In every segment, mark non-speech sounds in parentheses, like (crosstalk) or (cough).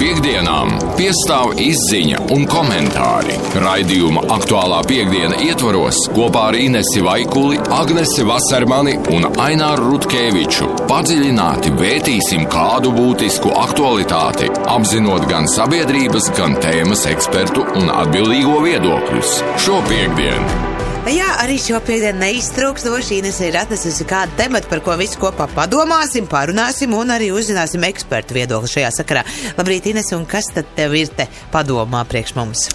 Piektdienām piestāv izziņa un komentāri. Raidījuma aktuālā piekdiena ietvaros kopā ar Inesi Vaikuli, Agnesi Vasarmani un Aināru Rutkeviču padziļināti vērtīsim kādu būtisku aktualitāti, apzinot gan sabiedrības, gan tēmas ekspertu un atbildīgo viedokļus. Šo piekdienu Jā, arī šo piekdienu neiztrūkstoši Ines ir atnesusi kādu tematu, par ko visi kopā padomāsim, parunāsim un arī uzzināsim ekspertu viedokli šajā sakarā. Labrīt, Ines, un kas tad tev ir te padomā priekš mums?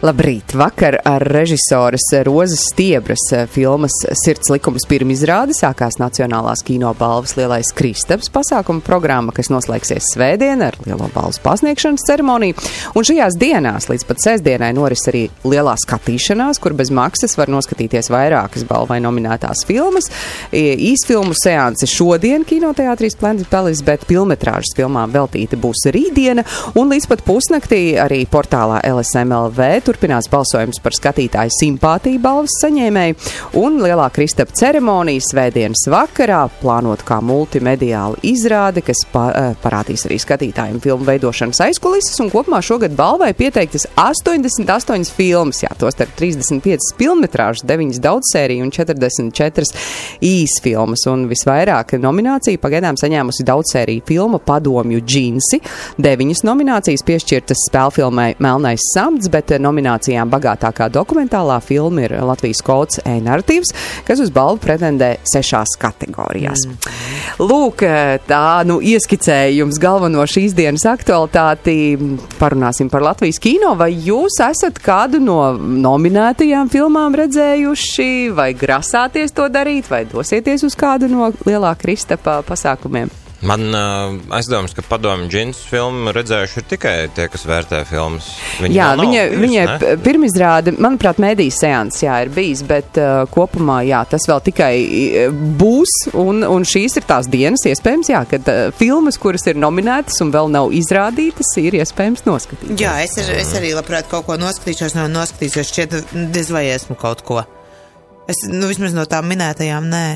Labrīt! Vakar ar režisoras Rozes Stiebras filmas Sirds likums pirmizrādi sākās Nacionālās kino balvas lielais Kristaps pasākuma programma, kas noslēgsies svētdien ar lielo balvas pasniegšanas ceremoniju. Un šajās dienās līdz pat sestdienai noris arī lielā skatīšanās, kur bez maksas var noskatīties vairākas balvai nominētās filmas. Īsfilmu seanse šodien kinoteātrī Splendid Palace, bet filmetrāžas filmām veltīta būs rītdiena. Un līdz pat pusnaktī arī portālā LSMLV turpinās balsojums par skatītāju simpātiju balvas saņēmēju, un lielā Kristapa ceremonija svētdienas vakarā plānot kā multimediāla izrāde, kas pa, uh, parādīs arī skatītājiem filmu veidošanas aizkulises, un kopumā šogad balvai pieteiktas 88 filmas, jā, tos starp 35 filmetrāžas, 9 daudzsēriju un 44 īsfilmas, un visvairāk nomināciju pagaidām saņēmusi daudzsēriju filma Padomju džinsi, 9 nominācijas piešķirtas spēlfilmai Melnais samts, bet nominācijas nominācijām bagātākā dokumentālā filma ir Latvijas kods e-narratīvs, kas uz balvu pretendē sešās kategorijās. Mm. Lūk, tā nu ieskicēja jums galveno šīs dienas aktualitāti. Parunāsim par Latvijas kino. Vai jūs esat kādu no nominētajām filmām redzējuši, vai grasāties to darīt, vai dosieties uz kādu no lielā Kristapa pasākumiem? Man uh, aizdomas, ka padomju džins filmu redzējuši tikai tie, kas vērtē filmas. Viņa jā, viņa, bijis, viņai pirmizrāde, manuprāt, medijas seans, jā, ir bijis, bet uh, kopumā, jā, tas vēl tikai būs, un, un šīs ir tās dienas, iespējams, jā, kad uh, filmas, kuras ir nominētas un vēl nav izrādītas, ir iespējams noskatīt. Jā, es, ar, es arī labprāt kaut ko noskatīšos, nav noskatīšos, šķiet, diez vai esmu kaut ko. Es, nu, vismaz no tām minētajām, nē.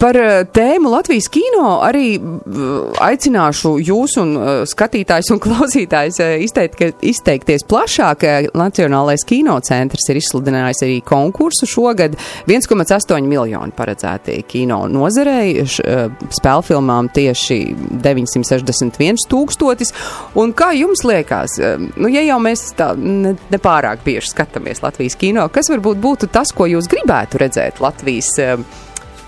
Par eh, tēmu Latvijas kino arī eh, aicināšu jūs un eh, skatītājs un (laughs) klausītājs izteikt, izteikties plašāk. Nacionālais kinocentrs ir izsludinājis arī konkursu šogad. 1,8 miljoni paredzēti kino nozarei, spēlfilmām tieši 961 tūkstotis. Un kā jums liekas, nu, ja jau mēs tā nepārāk ne bieži skatāmies Latvijas kino, kas varbūt būtu tas, ko jūs gribētu redzēt Latvijas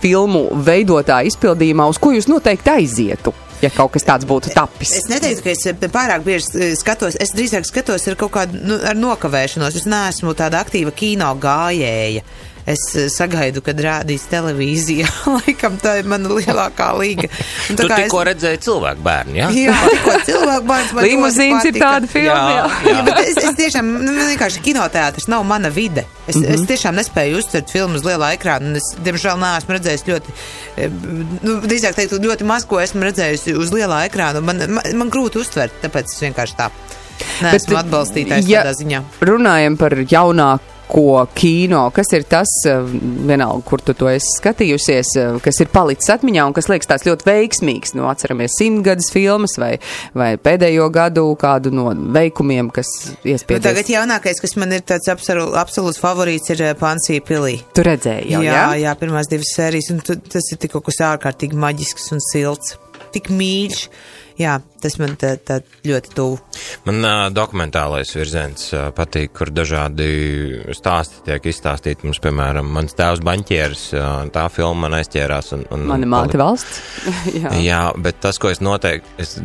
filmu veidotāja izpildījumā, uz ko jūs noteikti aizietu? Ja kaut kas tāds būtu tapis. Es neteiktu, ka es eh, pārāk bieži eh, skatos. Es drīzāk skatos ar kaut kādu nu, ar nokavēšanos. Es neesmu tāda aktīva kino gājēja. Uh, es eh, sagaidu, kad rādīs televīzijā. (laughs) Laikam tā ir mana lielākā līga. Un tu tikko es... redzēji cilvēku bērnu, jā? Jā, tikko cilvēku bērns. (laughs) Limuzīns ir tāda filma, jā. jā. jā. bet es, es tiešām, nu, vienkārši kinoteātris nav mana vide. Es, mm -hmm. es tiešām nespēju uztvert filmu uz lielā ekrāna, un es, diemžēl, neesmu redzējis ļoti, eh, nu, drīzāk teikt, ļoti maz, ko esmu redzējis uz lielā ekrāna. Man, man, man grūti uztvert, tāpēc es vienkārši tā. Nē, esmu atbalstītājs ja tādā ziņā. Runājam par jaunāku ko kino, kas ir tas, eh, vienalga, kur tu to esi skatījusies, eh, kas ir palicis atmiņā un kas liekas tāds ļoti veiksmīgs. Nu, atceramies simtgadus filmas vai, vai pēdējo gadu kādu no veikumiem, kas iespējams. Nu, tagad jaunākais, kas man ir tāds absolūts favorīts, ir eh, Pansija pilī. Tu redzēji jau, jā? Jā, jā pirmās divas sērijas, un tu, tas ir tik kaut kas ārkārtīgi maģisks un silts. Tik mīļš jā, tas man tā, tā ļoti tuvu. Man uh, dokumentālais virziens uh, patīk, kur dažādi stāsti tiek izstāstīti. Mums, piemēram, mans tēvs baņķieris, uh, tā filma man aizķērās. Un, un Mani māte valsts. (laughs) jā. jā, bet tas, ko es noteikti, es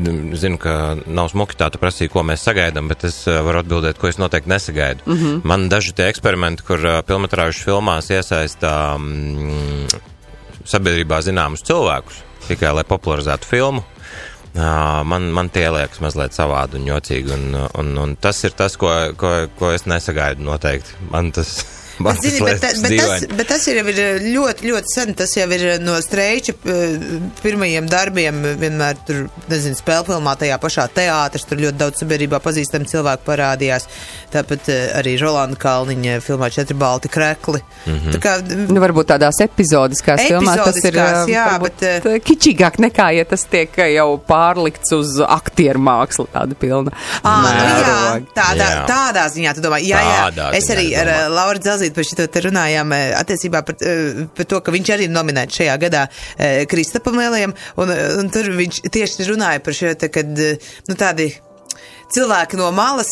zinu, ka nav smuki tā, tu prasīji, ko mēs sagaidām, bet es uh, varu atbildēt, ko es noteikti nesagaidu. Mm -hmm. Man daži tie eksperimenti, kur uh, filmatrāžu filmās iesaistā mm, sabiedrībā zināmus cilvēkus, tikai lai popularizētu filmu man, man tie liekas mazliet savādi un jocīgi. Un, un, un tas ir tas, ko, ko, ko es nesagaidu noteikti. Man tas. Bet, zini, bet, ta- bet, tas, bet tas ir jau ir ļoti, ļoti sen. Tas jau ir no streiča eh, pirmajiem darbiem. Vienmēr tur, nezinu, spēļu filmā tajā pašā teātris. Tur ļoti daudz sabiedrībā pazīstami cilvēki parādījās. Tāpat eh, arī Rolanda Kalniņa filmā Četri balti krekli. Mm. -hmm. Tā kā Nu, varbūt tādās epizodiskās filmās tas ir Epizodiskās, eh, jā, bet, eh, kičīgāk nekā, ja tas tiek eh, jau pārlikts uz aktieru mākslu, tāda pilna. À, nu, jā, tādā, Jā. tādā ziņā, tu domā, jā, jā. Tādā Es arī es ar domāju. eh, Dzelzītu par šito te runājām eh, attiecībā par, eh, par to, ka viņš arī ir nominēts šajā gadā eh, Kristapam Lielajam, un, un tur viņš tieši runāja par šo te, kad, nu, tādi cilvēki no malas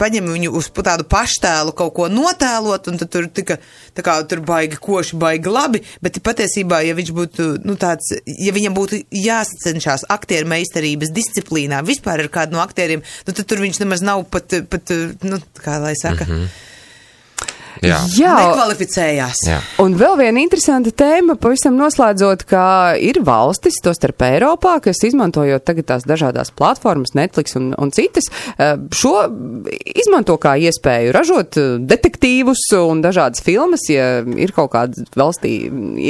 paņem viņu uz tādu paštēlu kaut ko notēlot, un tur tika, tā kā tur baigi koši, baigi labi, bet patiesībā, ja viņš būtu, nu tāds, ja viņam būtu jāsacenšās aktieru meistarības disciplīnā vispār ar kādu no aktieriem, nu tad tur viņš nemaz nav pat, pat nu, kā lai saka, mm -hmm. Jā. Jā, nekvalificējās. Jā. Un vēl viena interesanta tēma, pavisam noslēdzot, ka ir valstis, to starp Eiropā, kas izmantojot tagad tās dažādās platformas, Netflix un, un citas, eh, šo izmanto kā iespēju ražot eh, detektīvus un dažādas filmas, ja ir kaut kāda valstī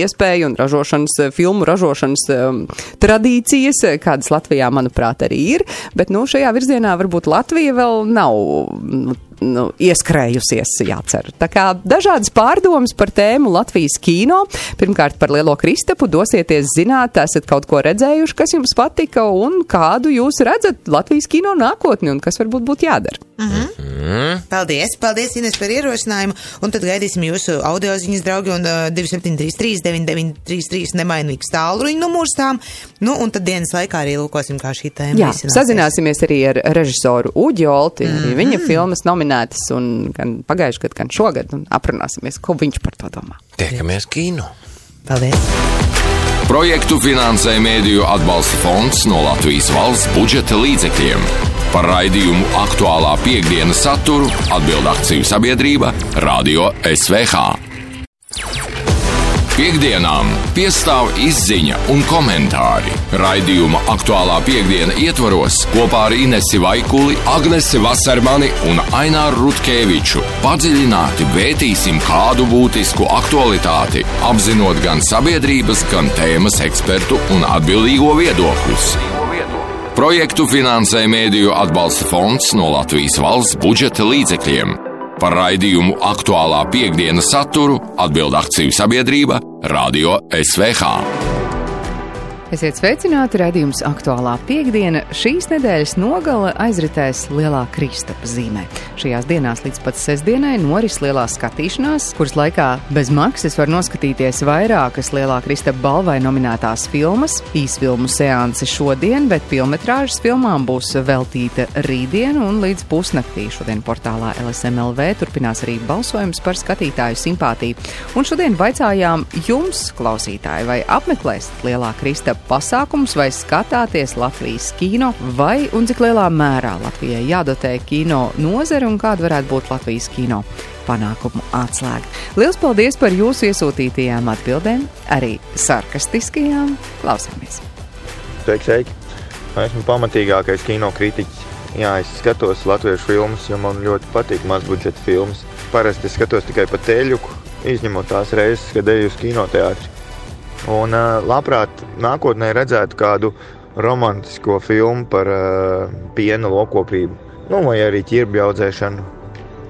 iespēja un ražošanas, eh, filmu ražošanas um, tradīcijas, kādas Latvijā, manuprāt, arī ir, bet, nu, šajā virzienā varbūt Latvija vēl nav nu, ieskrējusies, jācer. Tā kā dažādas pārdomas par tēmu Latvijas kino. Pirmkārt, par Lielo Kristapu dosieties zināt, esat kaut ko redzējuši, kas jums patika un kādu jūs redzat Latvijas kino nākotni un kas varbūt būtu jādara. Paldies, paldies, Ines, par ierosinājumu. Un tad gaidīsim jūsu audio ziņas, draugi, un uh, 2733, 9933 nemainīgs tālruņa numurs tām. Nu, un tad dienas laikā arī lūkosim, kā šī tēma Jā, risināsies. sazināsimies arī ar režisoru Uģi Olti. Mm -hmm. Viņa filmas nominētas un gan pagājušajā gadā, gan šogad, un aprunāsimies, ko viņš par to domā. Tiekamies kino. Paldies! Projektu finansē Mēdīju atbalsta fonds no Latvijas valsts budžeta līdzekļiem. Par raidījumu aktuālā piekdienas saturu atbild akciju sabiedrība Radio SVH. Piektdienām piestāv izziņa un komentāri. Raidījuma aktuālā piekdiena ietvaros kopā ar Inesi Vaikuli, Agnesi Vasarmani un Aināru Rutkeviču padziļināti vērtīsim kādu būtisku aktualitāti, apzinot gan sabiedrības, gan tēmas ekspertu un atbildīgo viedokļus. Projektu finansē Mēdīju atbalsta fonds no Latvijas valsts budžeta līdzekļiem. Par raidījumu aktuālā piekdienas saturu atbild akciju sabiedrība Radio SVH. Esiet sveicināti redzējums aktuālā piekdiena. Šīs nedēļas nogale aizritēs Lielā Kristapa zīmē. Šajās dienās līdz pat sestdienai noris lielā skatīšanās, kuras laikā bez maksas var noskatīties vairākas Lielā Kristapa balvai nominētās filmas. Īsfilmu seanse šodien, bet filmetrāžas filmām būs veltīta rītdiena un līdz pusnaktī. Šodien portālā LSMLV turpinās arī balsojums par skatītāju simpātiju. Un šodien vaicājām jums, klausītāji, vai apmeklēsiet Lielā Kristapa pasākums vai skatāties Latvijas kino, vai un cik lielā mērā Latvijai jādotē kino nozare un kāda varētu būt Latvijas kino panākumu atslēga. Lielas paldies par jūsu iesūtītajām atbildēm, arī sarkastiskajām. Klausāmies! Sveiki, sveiki! Esmu pamatīgākais kino kritiķis. Jā, es skatos latviešu filmas, jo man ļoti patīk mazbudžeta filmas. Parasti skatos tikai pa teļuku, izņemot tās reizes, kad eju uz kinoteātri. Un uh, labprāt nākotnē redzētu kādu romantisko filmu par uh, piena lokopību, nu, vai arī ķirbju audzēšanu,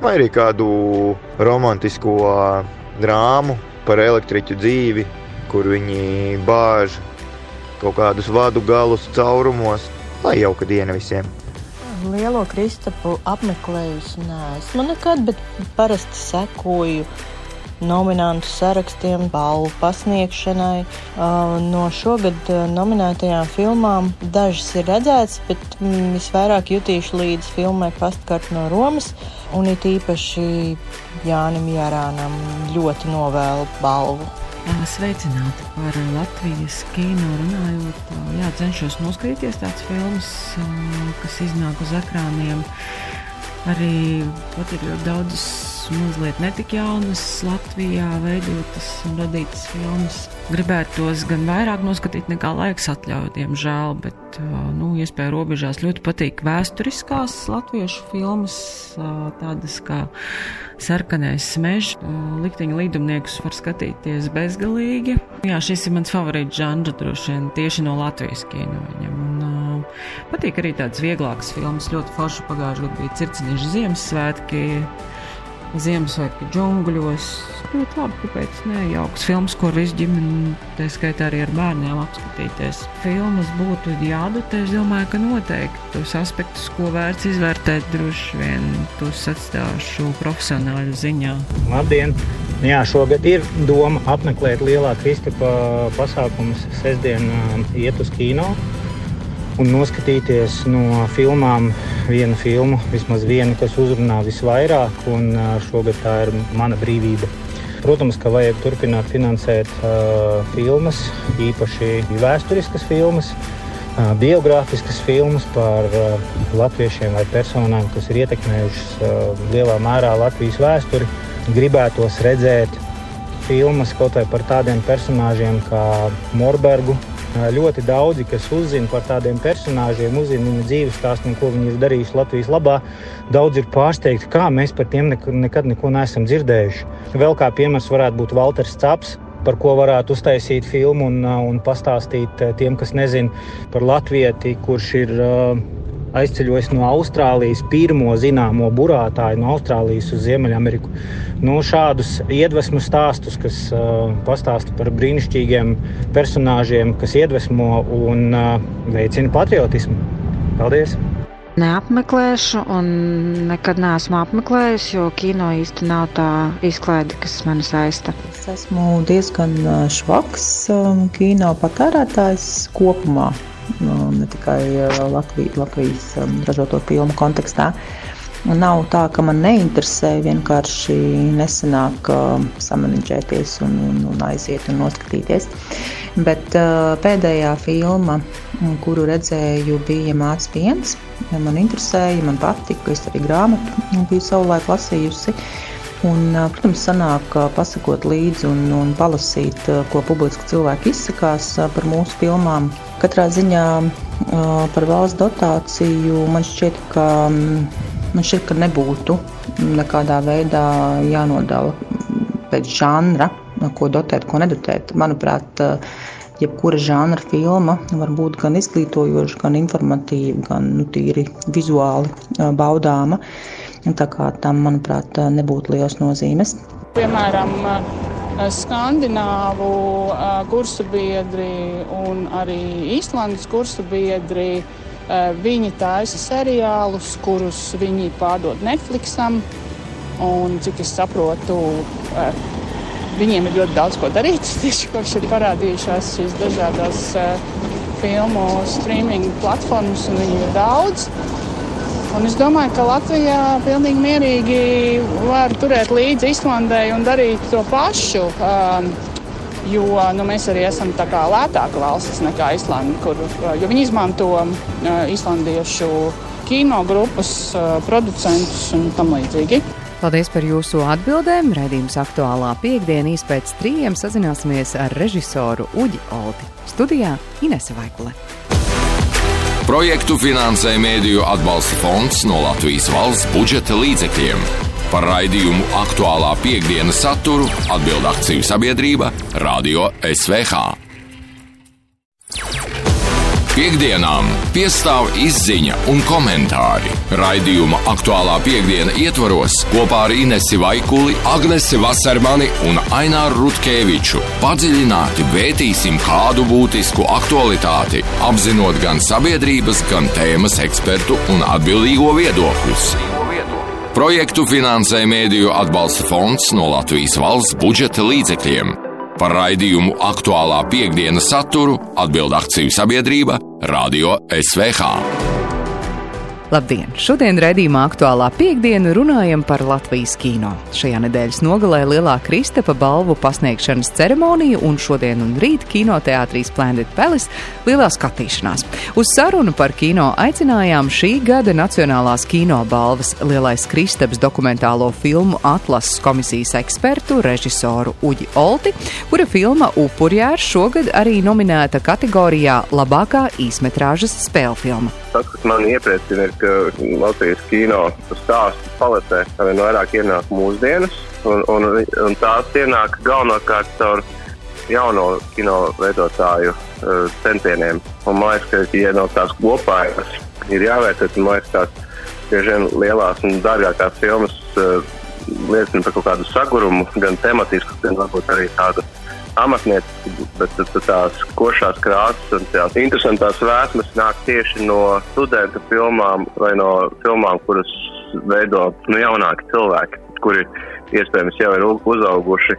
vai arī kādu romantisko uh, drāmu par elektriķu dzīvi, kur viņi bāž kaut kādus vadu galus caurumos, lai jauka diena visiem. Lielo Kristapu apmeklējusi neesmu nekad, bet parasti sekoju nominantu sarakstiem, balvu pasniegšanai. Uh, No šogad uh, nominētajām filmām dažas ir redzētas, bet mm, visvairāk jutīšu līdz filmai Pastkart no Romas. Un it īpaši Jānim Jārānam ļoti novēlu balvu. Sveicināti par Latvijas kino runājot. Jā, cenšos noskatīties tādas filmas, kas iznāk uz ekrāniem. Arī pat ir ļoti daudz mazliet netik jaunas Latvijā veidotas un radītas filmas. Gribētos gan vairāk noskatīt nekā laiks atļauj, diemžēl, bet, nu, iespēja robežās ļoti patīk vēsturiskās latviešu filmas, tādas kā Sarkanais mežs, likteņa līdumniekus var skatīties bezgalīgi. Jā, šis ir mans favorīts žanrs, droši vien tieši no Latvijas kino viņam. Un, patīk arī tādas vieglākas filmas, ļoti forši pagājušajā gadā bija Circinīša Ziemassvētki. Ziemassvētku džungļos. Ļoti labi, kāpēc ne? Jauks filmas, ko visu ģimeni, tā skaitā arī ar bērniem apskatīties. Filmas būtu jādotē, es domāju, ka noteikti tos aspektus, ko vērts izvērtēt, droši vien tos atstāšu profesionāļu ziņā. Labdien! Jā, šogad ir doma apmeklēt lielā Kristapa pasākumus sestdien iet uz kino un noskatīties no filmām vienu filmu, vismaz vienu, kas uzrunā visvairāk, un šogad tā ir mana brīvība. Protams, ka vajag turpināt finansēt uh, filmas, īpaši vēsturiskas filmas, uh, biogrāfiskas filmas par uh, latviešiem vai personām, kas ir ietekmējušas uh, lielā mērā Latvijas vēsturi. Gribētos redzēt filmas kaut vai par tādiem personāžiem kā Morbergu, Ļoti daudzi, kas uzzina par tādiem personāžiem, uzzina viņu dzīves stāstu un ko viņi ir darījuši Latvijas labā, daudz ir pārsteigti, kā mēs par tiem nekad neko neesam dzirdējuši. Vēl kā piemērs varētu būt Walters Caps, par ko varētu uztaisīt filmu un, un pastāstīt tiem, kas nezina par latvieti, kurš ir aizceļojis no Austrālijas, pirmo zināmo burātāju no Austrālijas uz Ziemeļameriku. Nu, šādus iedvesmu stāstus, kas uh, pastāsta par brīnišķīgiem personāžiem, kas iedvesmo un uh, veicina patriotismu. Paldies! Neapmeklēšu, un nekad neesmu apmeklējusi, jo kino īsti nav tā izklaide, kas mani saista. Es esmu diezgan švaks kino patērētājs kopumā nu, ne tikai uh, Latvijas, Latvijas um, ražoto filmu kontekstā. Un nav tā, ka man neinteresē, vienkārši nesanāk uh, samaniģēties un, un, un aiziet un noskatīties. Bet uh, pēdējā filma, kuru redzēju, bija Mācis Piens. Man interesēja, man patika, es arī grāmatu biju savulaik lasījusi. Un, uh, protams, sanāk pasakot līdzi un, un palasīt, uh, ko publiski cilvēki izsakās par mūsu filmām. Katrā ziņā par valsts dotāciju man šķiet, ka, man šķiet, ka nebūtu nekādā veidā jānodala pēc žanra, ko dotēt, ko nedotēt. Manuprāt, jebkura žanra filma var būt gan izglītojoša, gan informatīva, gan nu, tīri vizuāli baudāma. Tā kā tam, manuprāt, nebūtu liels nozīmes. Piemēram, skandināvu kursu biedri un arī Īslandes kursu biedri. Viņi taisa seriālus, kurus viņi pārdod Netflixam. Un, cik es saprotu, viņiem ir ļoti daudz ko darīt. (laughs) Tieši kopš ir parādījušās šīs dažādas filmu streaming platformas, un viņi ir daudz. Un es domāju, ka Latvijā pilnīgi mierīgi var turēt līdzi Islandai un darīt to pašu. Um, jo nu, mēs arī esam lētāka valsts nekā Islanda, kur uh, viņi izmanto uh, islandiešu kino grupas, uh, producentus un tam līdzīgi. Paldies par jūsu atbildēm. Radījums aktuālā piekdienā pēc trījiem sazināsimies ar režisoru Uģi Olti. Studijā Inese Vaikule. Projektu finansē Mēdīju atbalsta fonds no Latvijas valsts budžeta līdzekļiem. Par raidījumu aktuālā piekdienas saturu atbild akciju sabiedrība Radio SVH. Piektdienām piestāv izziņa un komentāri. Raidījuma aktuālā piekdiena ietvaros kopā ar Inesi Vaikuli, Agnesi Vasarmani un Aināru Rutkeviču padziļināti vētīsim kādu būtisku aktualitāti, apzinot gan sabiedrības, gan tēmas ekspertu un atbildīgo viedokļus. Projektu finansē Mēdīju atbalsta fonds no Latvijas valsts budžeta līdzekļiem. Par raidījumu aktuālā piekdienas saturu atbild akciju sabiedrība Radio SVH. Labdien! Šodien redzījumā aktuālā piekdiena runājam par Latvijas kino. Šajā nedēļas nogalē Lielā Kristapa balvu pasniegšanas ceremonija un šodien un rīt kinoteātrī Splendid Palace lielā skatīšanās. Uz sarunu par kino aicinājām šī gada Nacionālās kino balvas Lielais Kristaps dokumentālo filmu atlases komisijas ekspertu režisoru Uģi Olti, kura filma Upurjērs šogad arī nominēta kategorijā labākā īsmetrāžas spēlfilma. Tas, kas man iepriecina, ir, ka Latvijas kino stāstu paletē arvien vairāk ienāk mūsdienas, un, un, un tās ienāk galvenokārt caur jauno kino veidotāju uh, centieniem. Un, man liekas, ka, ja no tās kopājas ir jāvērtē, tad man liekas, tās bieži vien lielās un dārgākās filmas uh, liecina par kaut kādu sagurumu, gan tematisku, gan varbūt arī tādu amatnieciski, bet tās košās krāsas un tās interesantās vēsmas nāk tieši no studentu filmām vai no filmām, kuras veido nu, jaunāki cilvēki, kuri iespējams jau ir uzauguši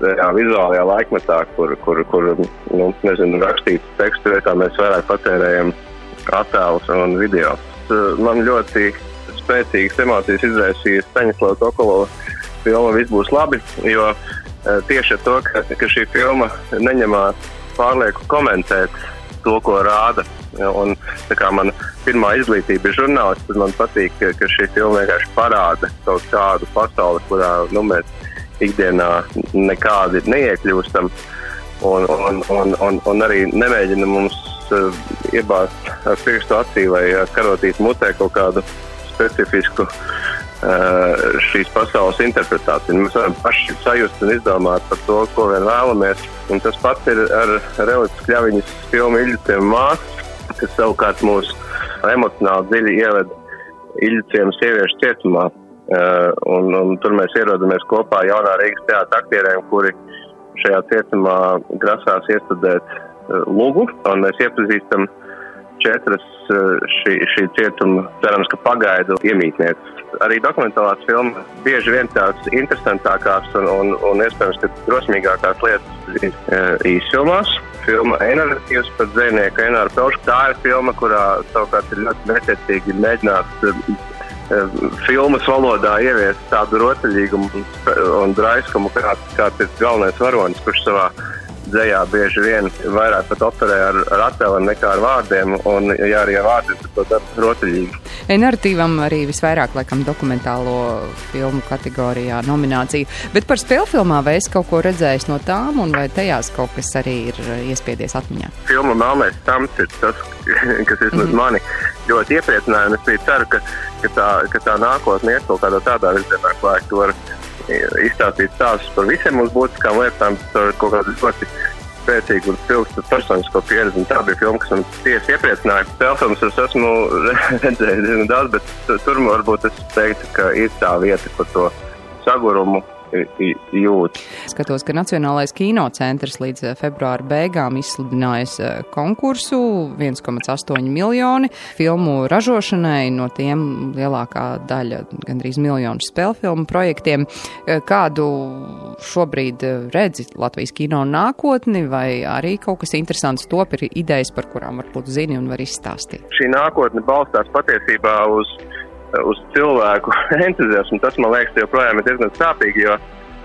tajā vizuālajā laikmetā, kur, kur, kur nu, nezinu, rakstīts tekstu vietā mēs vairāk patērējam attēlus un video. Man ļoti spēcīgas emocijas izraisīja Staņislava Tokolova filma Viss būs labi, jo tieši ar to, ka, ka šī filma neņemās pārlieku komentēt to, ko rāda. Un, man pirmā izglītība ir žurnālists, tad man patīk, ka, ka šī filma vienkārši parāda kaut kādu pasauli, kurā nu, mēs ikdienā nekādi neiekļūstam. Un, un, un, un, un arī nemēģina mums uh, iebāzt ar pirkstu acī vai karotīt mutē kaut kādu specifisku uh, Eh, šīs pasaules interpretāciju. Mēs varam paši sajust un izdomāt par to, ko vien vēlamies. Un tas pats ir ar Reliģijas Kļaviņas filmu Iļģiciem māsas, kas savukārt mūs emocionāli dziļi ieved Iļģiciem sieviešu cietumā. Uh, un, un tur mēs ierodamies kopā jaunā Rīgas teātra aktieriem, kuri šajā cietumā grasās iestudēt uh, lugu, un mēs iepazīstam četras šī, šī cietuma, cerams, ka pagaidu iemītnieces arī dokumentālās filmas bieži vien tās interesantākās un, un, un iespējams, ka drosmīgākās lietas ir uh, īsfilmās. Filma Enerģijas par dzinieku Enāru Pelšu. Tā ir filma, kurā savukārt ir ļoti mērķiecīgi mēģināts uh, filmas valodā ieviest tādu rotaļīgumu un draiskumu, kāds, kāds ir galvenais varonis, kurš savā dzējā bieži vien vairāk pat operē ar, ar attēliem nekā ar vārdiem, un, ja arī ar vārdiem, to dara rotaļīgi. Narratīvam arī visvairāk, laikam, dokumentālo filmu kategorijā nominācija, bet par spēļu filmā vai es kaut ko redzējis no tām, un vai tajās kaut kas arī ir iespiedies atmiņā? Filma Melnēs Tams ir tas, (laughs) kas vismaz mm -hmm. mani ļoti iepriecināja, un es ceru, ka, ka, tā, ka tā nākotnē iet kaut kādā tādā virzienā, kā to var izstāstīt stāstus par visiem mums būtiskām lietām, kaut kādu ļoti spēcīgu un spilgtu personisko pieredzi. Tā bija filma, kas man tiesi iepriecināja. Telefons es esmu (laughs) redzējis diezgan daudz, bet tur varbūt es teiktu, ka ir tā vieta par to sagurumu jūt. Skatos, ka Nacionālais kinocentrs līdz eh, februāra beigām izsludinājis eh, konkursu 1,8 miljoni filmu ražošanai, no tiem lielākā daļa gandrīz miljonu spēļu filmu projektiem. Kādu šobrīd redzi Latvijas kino nākotni, vai arī kaut kas interesants top ir idejas, par kurām varbūt zini un var izstāstīt? Šī nākotne balstās patiesībā uz uz cilvēku (laughs) entuziasmu. Tas man liekas, joprojām ir diezgan sāpīgi. Jo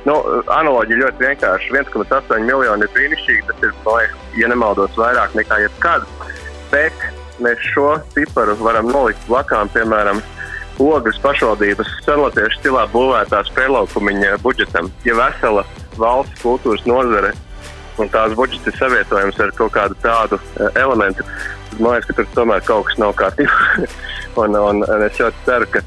nu, analoģija ļoti vienkārši. 1,8 miljoni ir brīnišķīgi. Tas ir, liekas, ja nemaldos, vairāk nekā jebkad. Bet mēs šo ciparu varam nolikt blakām, piemēram, Ogres pašvaldības senlatiešu stilā būvētā spēlaukumiņa budžetam. Ja vesela valsts kultūras nozare un tās budžets ir savietojams ar kaut kādu tādu uh, elementu, tad man liekas, ka tur tomēr kaut kas nav kārtībā. (laughs) Un, un, un es ļoti ceru, ka,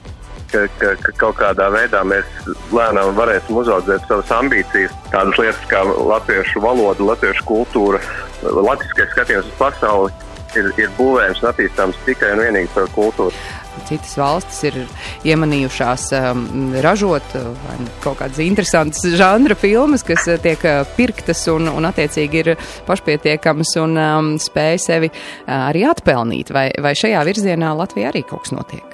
ka, ka, ka kaut kādā veidā mēs lēnām varēsim uzaugt savas ambīcijas. Tādas lietas kā latviešu valoda, latviešu kultūra, latviskais skatījums uz pasauli ir, ir būvējams un attīstāms tikai un vienīgi caur kultūru. Citas valstis ir iemanījušās um, ražot uh, kaut kādas interesantas žanra filmas, kas uh, tiek uh, pirktas un, un attiecīgi ir pašpietiekamas un um, spēj sevi uh, arī atpelnīt. Vai, vai šajā virzienā Latvijā arī kaut kas notiek?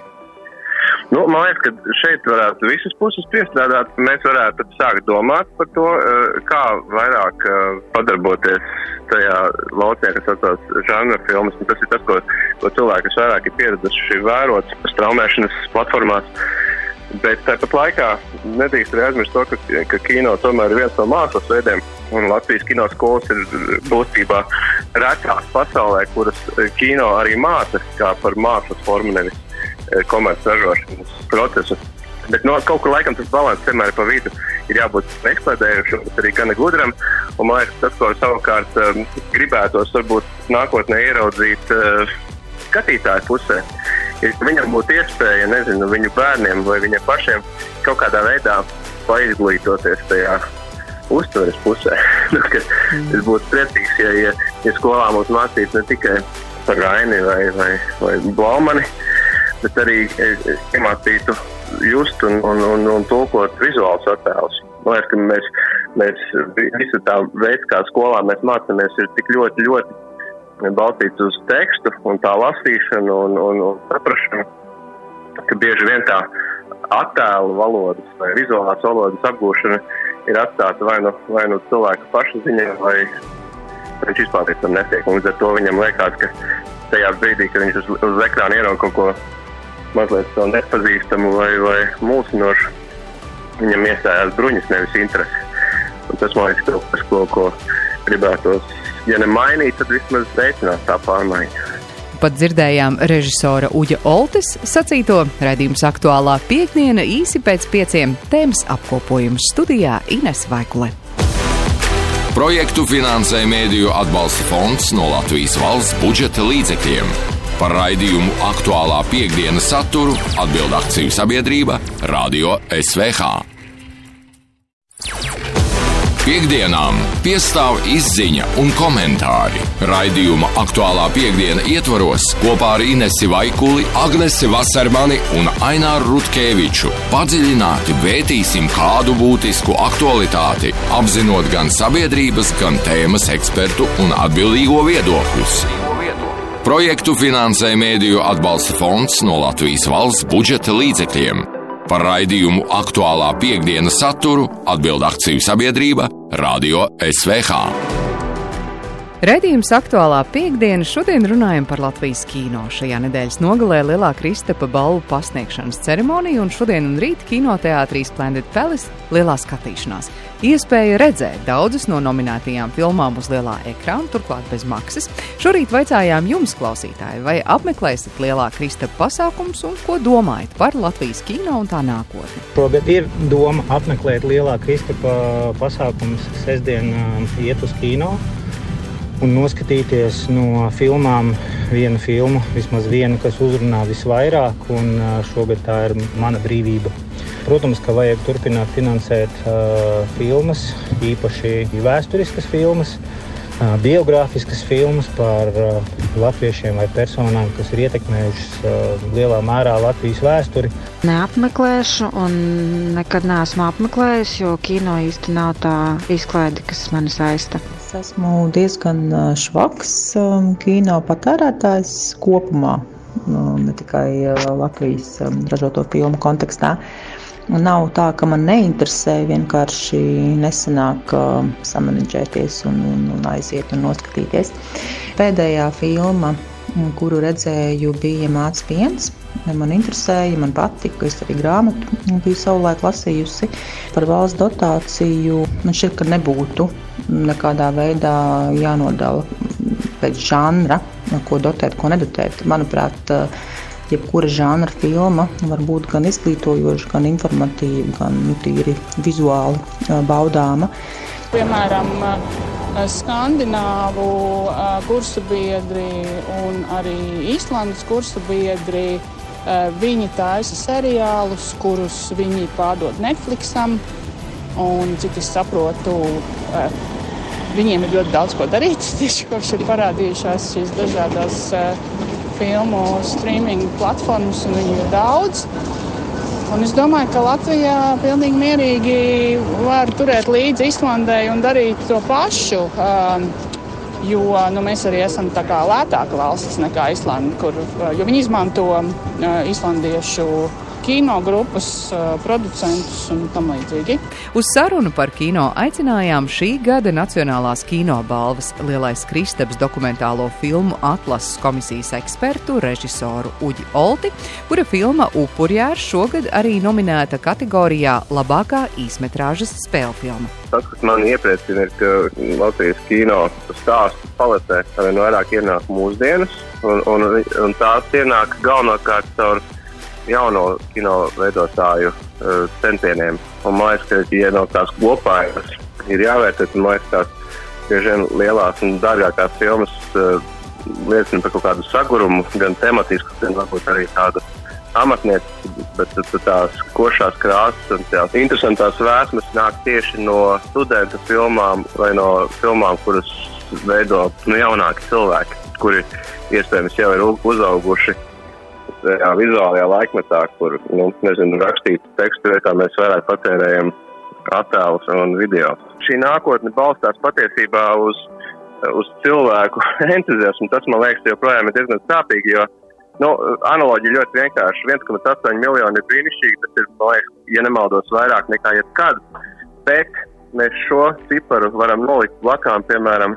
Nu, man liekas, ka šeit varētu visas puses piestrādāt. Mēs varētu sākt domāt par to, eh, kā vairāk eh, padarboties tajā lauciņā, kas saucās žanra filmas. Un tas ir tas, ko, ko cilvēki, kas vairāk ir pieraduši vērot straumēšanas platformās. Bet tāpat laikā nedrīkst arī aizmirst to, ka, ka kino tomēr ir viens no mākslas veidiem. Un Latvijas kino skolas ir būtībā retās pasaulē, kuras kino arī māca kā par mākslas formu, nevis Eh, komercražošanas procesu. Bet no, kaut kur laikam tas līdzsvars vienmēr pa vidu ir jābūt eksploatējušam, bet arī gana gudram. Un, man liekas, tas, ko savukārt um, gribētos varbūt nākotnē ieraudzīt uh, skatītāju pusē, ir, ka viņam būtu iespēja, nezinu, viņu bērniem vai viņiem pašiem kaut kādā veidā paizglītoties tajā uztveres pusē. (laughs) Nu, es būtu priecīgs, ja, ja, ja skolā mums mācītu ne tikai par Raini vai, vai, vai Blaumani, bet arī iemācītu just un, un, un, un tulkot vizuālus attēlus. Man liekas, ka mēs, mēs visi tā veids, kā skolā mēs mācāmies, ir tik ļoti, ļoti balstīts uz tekstu un tā lasīšanu un, un, un saprašanu, ka bieži vien tā attēlu valodas vai vizuālās valodas apgūšana ir atstāta vai nu, vai nu cilvēka paša ziņā, vai viņš vispār tam netiek. Un līdz ar to viņam liekas, ka tajā brīdī, kad viņš uz, uz ekrāna ierauga kaut ko mazliet to nepazīstamu vai, vai mulsinošu. Viņam iestājās bruņas, nevis interesi. Un tas man liekas, kaut kas, ko, ko gribētos, ja ne mainīt, tad vismaz veicināt tā pārmaiņa. Pat dzirdējām režisora Uģa Oltes sacīto raidījums aktuālā piekdiena īsi pēc pieciem tēmas apkopojums studijā Ines Vaikule. Projektu finansē Mēdīju atbalsta fonds no Latvijas valsts budžeta līdzekļiem. Par raidījumu aktuālā piekdienas saturu atbild akciju sabiedrība Radio SVH. Piektdienām piestāv izziņa un komentāri. Raidījuma aktuālā piekdiena ietvaros kopā ar Inesi Vaikuli, Agnesi Vasarmani un Aināru Rutkeviču padziļināti vērtīsim kādu būtisku aktualitāti, apzinot gan sabiedrības, gan tēmas ekspertu un atbildīgo viedokļus. Projektu finansē Mēdīju atbalsta fonds no Latvijas valsts budžeta līdzekļiem. Par raidījumu aktuālā piekdienas saturu atbild akciju sabiedrība Radio SVH. Redījums aktuālā piekdiena šodien runājam par Latvijas kino. Šajā nedēļas nogalē Lielā Kristapa balvu pasniegšanas ceremonija un šodien un rīt kinoteātrī Splendid Palace lielā skatīšanās. Iespēja redzēt daudzas no nominētajām filmām uz lielā ekrāna, turklāt bez maksas. Šorīt vaicājām jums, klausītāji, vai apmeklēsiet Lielā Kristapa pasākums un ko domājat par Latvijas kino un tā nākotni. Šogad ir doma apmeklēt Lielā Kristapa pasākums sestdien iet uz kino un noskatīties no filmām vienu filmu, vismaz vienu, kas uzrunā visvairāk, un šogad tā ir mana brīvība. Protams, ka vajag turpināt finansēt uh, filmas, īpaši vēsturiskas filmas, uh, biogrāfiskas filmas par uh, latviešiem vai personām, kas ir ietekmējušas uh, lielā mērā Latvijas vēsturi. Neapmeklēšu, un nekad neesmu apmeklējis, jo kino īsti nav tā izklaide, kas mani saista. Es esmu diezgan švaks kino patērētājs kopumā, nu, ne tikai Latvijas ražoto filmu kontekstā. Nav tā, ka man neinteresē, vienkārši nesanāk uh, samanģēties un, un, un aiziet un noskatīties. Pēdējā filma, kuru redzēju, bija Mācis Piens. Man interesēja, man patika, es arī grāmatu biju savulaik lasījusi par valsts dotāciju. Man šķiet, ka nebūtu nekādā veidā jānodala pēc žanra, ko dotēt, ko nedotēt. Manuprāt, jebkura žanra filma var būt gan izglītojoša, gan informatīva, gan nu, tīri vizuāli baudāma. Piemēram, skandināvu kursu biedri un arī Īslandes kursu biedri. Viņi taisa seriālus, kurus viņi pārdod Netflixam. Un, cik es saprotu, viņiem ir ļoti daudz ko darīt. (laughs) Tieši kopš ir parādījušās šīs dažādas filmu streaming platformas, un viņu ir daudz. Un es domāju, ka Latvijā pilnīgi mierīgi var turēt līdzi Islandai un darīt to pašu. Um, jo nu, mēs arī esam lētāka valsts nekā Islanda, kur viņi izmanto uh, islandiešu kino grupas producentus un tam līdzīgi. Uz sarunu par kino aicinājām šī gada Nacionālās kino balvas Lielais Kristaps dokumentālo filmu atlases komisijas ekspertu režisoru Uģi Olti, kura filma Upurjārs šogad arī nominēta kategorijā labākā īsmetrāžas spēļu filma. Tas, kas man iepriecina, ir, ka Latvijas kino stāstu paletē arvien vairāk ienāk mūsdienas, un, un, un tās ienāk galvenokārt caur jauno kino veidotāju uh, centieniem. Un, man liekas, ka, ja no tās kopājas ir jāvērtē, man liekas, tās bieži vien lielās un dārgākās filmas uh, liecina par kaut kādu sagurumu, gan tematisku, gan varbūt arī tādu amatnieci, bet tās košās krāsas un tās interesantās vēsmas nāk tieši no studentu filmām vai no filmām, kuras veido nu, jaunāki cilvēki, kuri iespējams jau ir uzauguši tajā vizuālajā laikmetā, kur nu, nezinu, rakstīt tekstu vietā mēs vairāk patērējam attēlus un video. Šī nākotne balstās patiesībā uz, uz cilvēku (laughs) entuziasmu. Tas, man liekas, joprojām ir diezgan sāpīgi, jo nu, analoģija ļoti vienkārši. 1,8 miljoni ir brīnišķīgi, tas ir, man liekas, ja nemaldos, vairāk nekā jebkad. Bet mēs šo ciparu varam nolikt blakām, piemēram,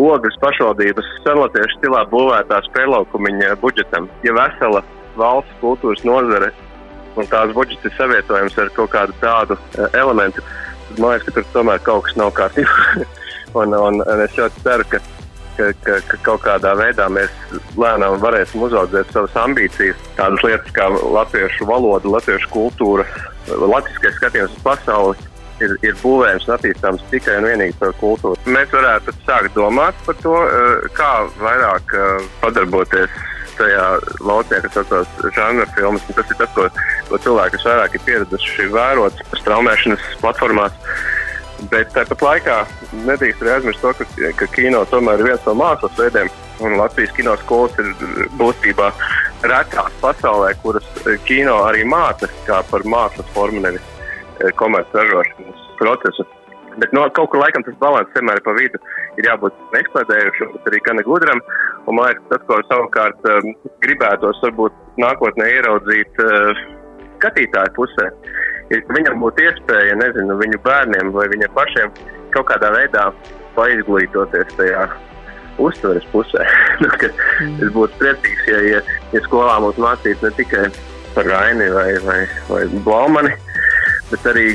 Ogres pašvaldības senlatiešu stilā būvētā spēlaukumiņa budžetam. Ja vesela valsts kultūras nozare un tās budžets ir savietojams ar kaut kādu tādu uh, elementu, tad man liekas, ka tur tomēr kaut kas nav kārtībā. (laughs) un, un, un es ļoti ceru, ka, ka, ka, ka kaut kādā veidā mēs lēnām varēsim uzaudzēt savas ambīcijas, tādas lietas kā latviešu valoda, latviešu kultūra, latviskais skatījums uz pasauli ir, ir būvējams un attīstāms tikai un vienīgi par kultūru. Mēs varētu sākt domāt par to, eh, kā vairāk eh, padarboties tajā lauciņā, kas saucās žanra filmas. Tas ir tas, ko, ko cilvēki vairāk ir pieraduši vērot straumēšanas platformās. Bet tāpat laikā nedrīkst arī aizmirst to, ka, ka kino tomēr ir viens no mākslas veidiem. Un Latvijas kino skolas ir būtībā retās pasaulē, kuras kino arī māca kā par mākslas formu, nevis komercražošanas procesu. Bet no, kaut kur laikam tas balans vienmēr pa vidu. Ir jābūt eksploatējušam, bet arī gan gudram. Un man liekas, tas, ko savukārt um, gribētos varbūt nākotnē ieraudzīt uh, skatītāju pusē, ir, ka viņam būtu iespēja, nezinu, viņu bērniem vai viņiem pašiem kaut kādā veidā paizglītoties tajā uztveres pusē. (laughs) Nu, mm. Es būtu priecīgs, ja, ja, ja skolā mums mācītu ne tikai par Raini vai, vai, vai Blaumani, bet arī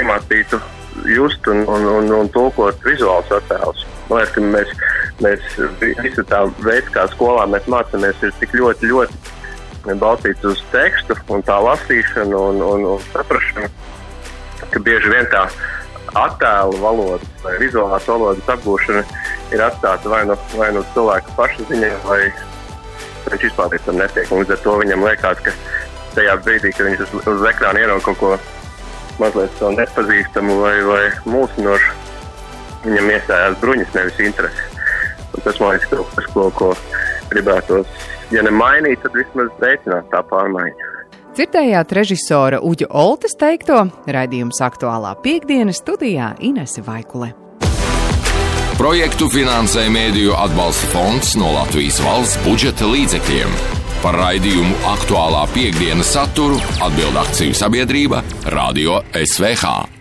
iemācītu just un, un, un, un tulkot vizuālus attēlus. Man liekas, ka mēs, mēs visi tā veids, kā skolā mēs mācāmies, ir tik ļoti, ļoti balstīts uz tekstu un tā lasīšanu un, un, un saprašanu, ka bieži vien tā attēlu valodas vai vizuālās valodas apgūšana ir atstāta vai no, nu, vai no nu cilvēka paša ziņā, vai viņš vispār tam netiek. Un līdz ar to viņam liekas, ka tajā brīdī, kad viņš uz, uz ekrāna ierauga kaut ko mazliet to nepazīstamu vai, vai mulsinošu, viņam iestājās bruņas, nevis intereses. Un tas man liekas, kaut kas, ko, ko gribētos, ja ne mainīt, tad vismaz veicināt tā pārmaiņa. Dzirdējāt režisora Uģa Oltes teikto raidījums aktuālā piekdienas studijā Inese Vaikule. Projektu finansē Mēdīju atbalsta fonds no Latvijas valsts budžeta līdzekļiem. Par raidījumu aktuālā piekdienas saturu atbild akciju sabiedrība Radio SVH.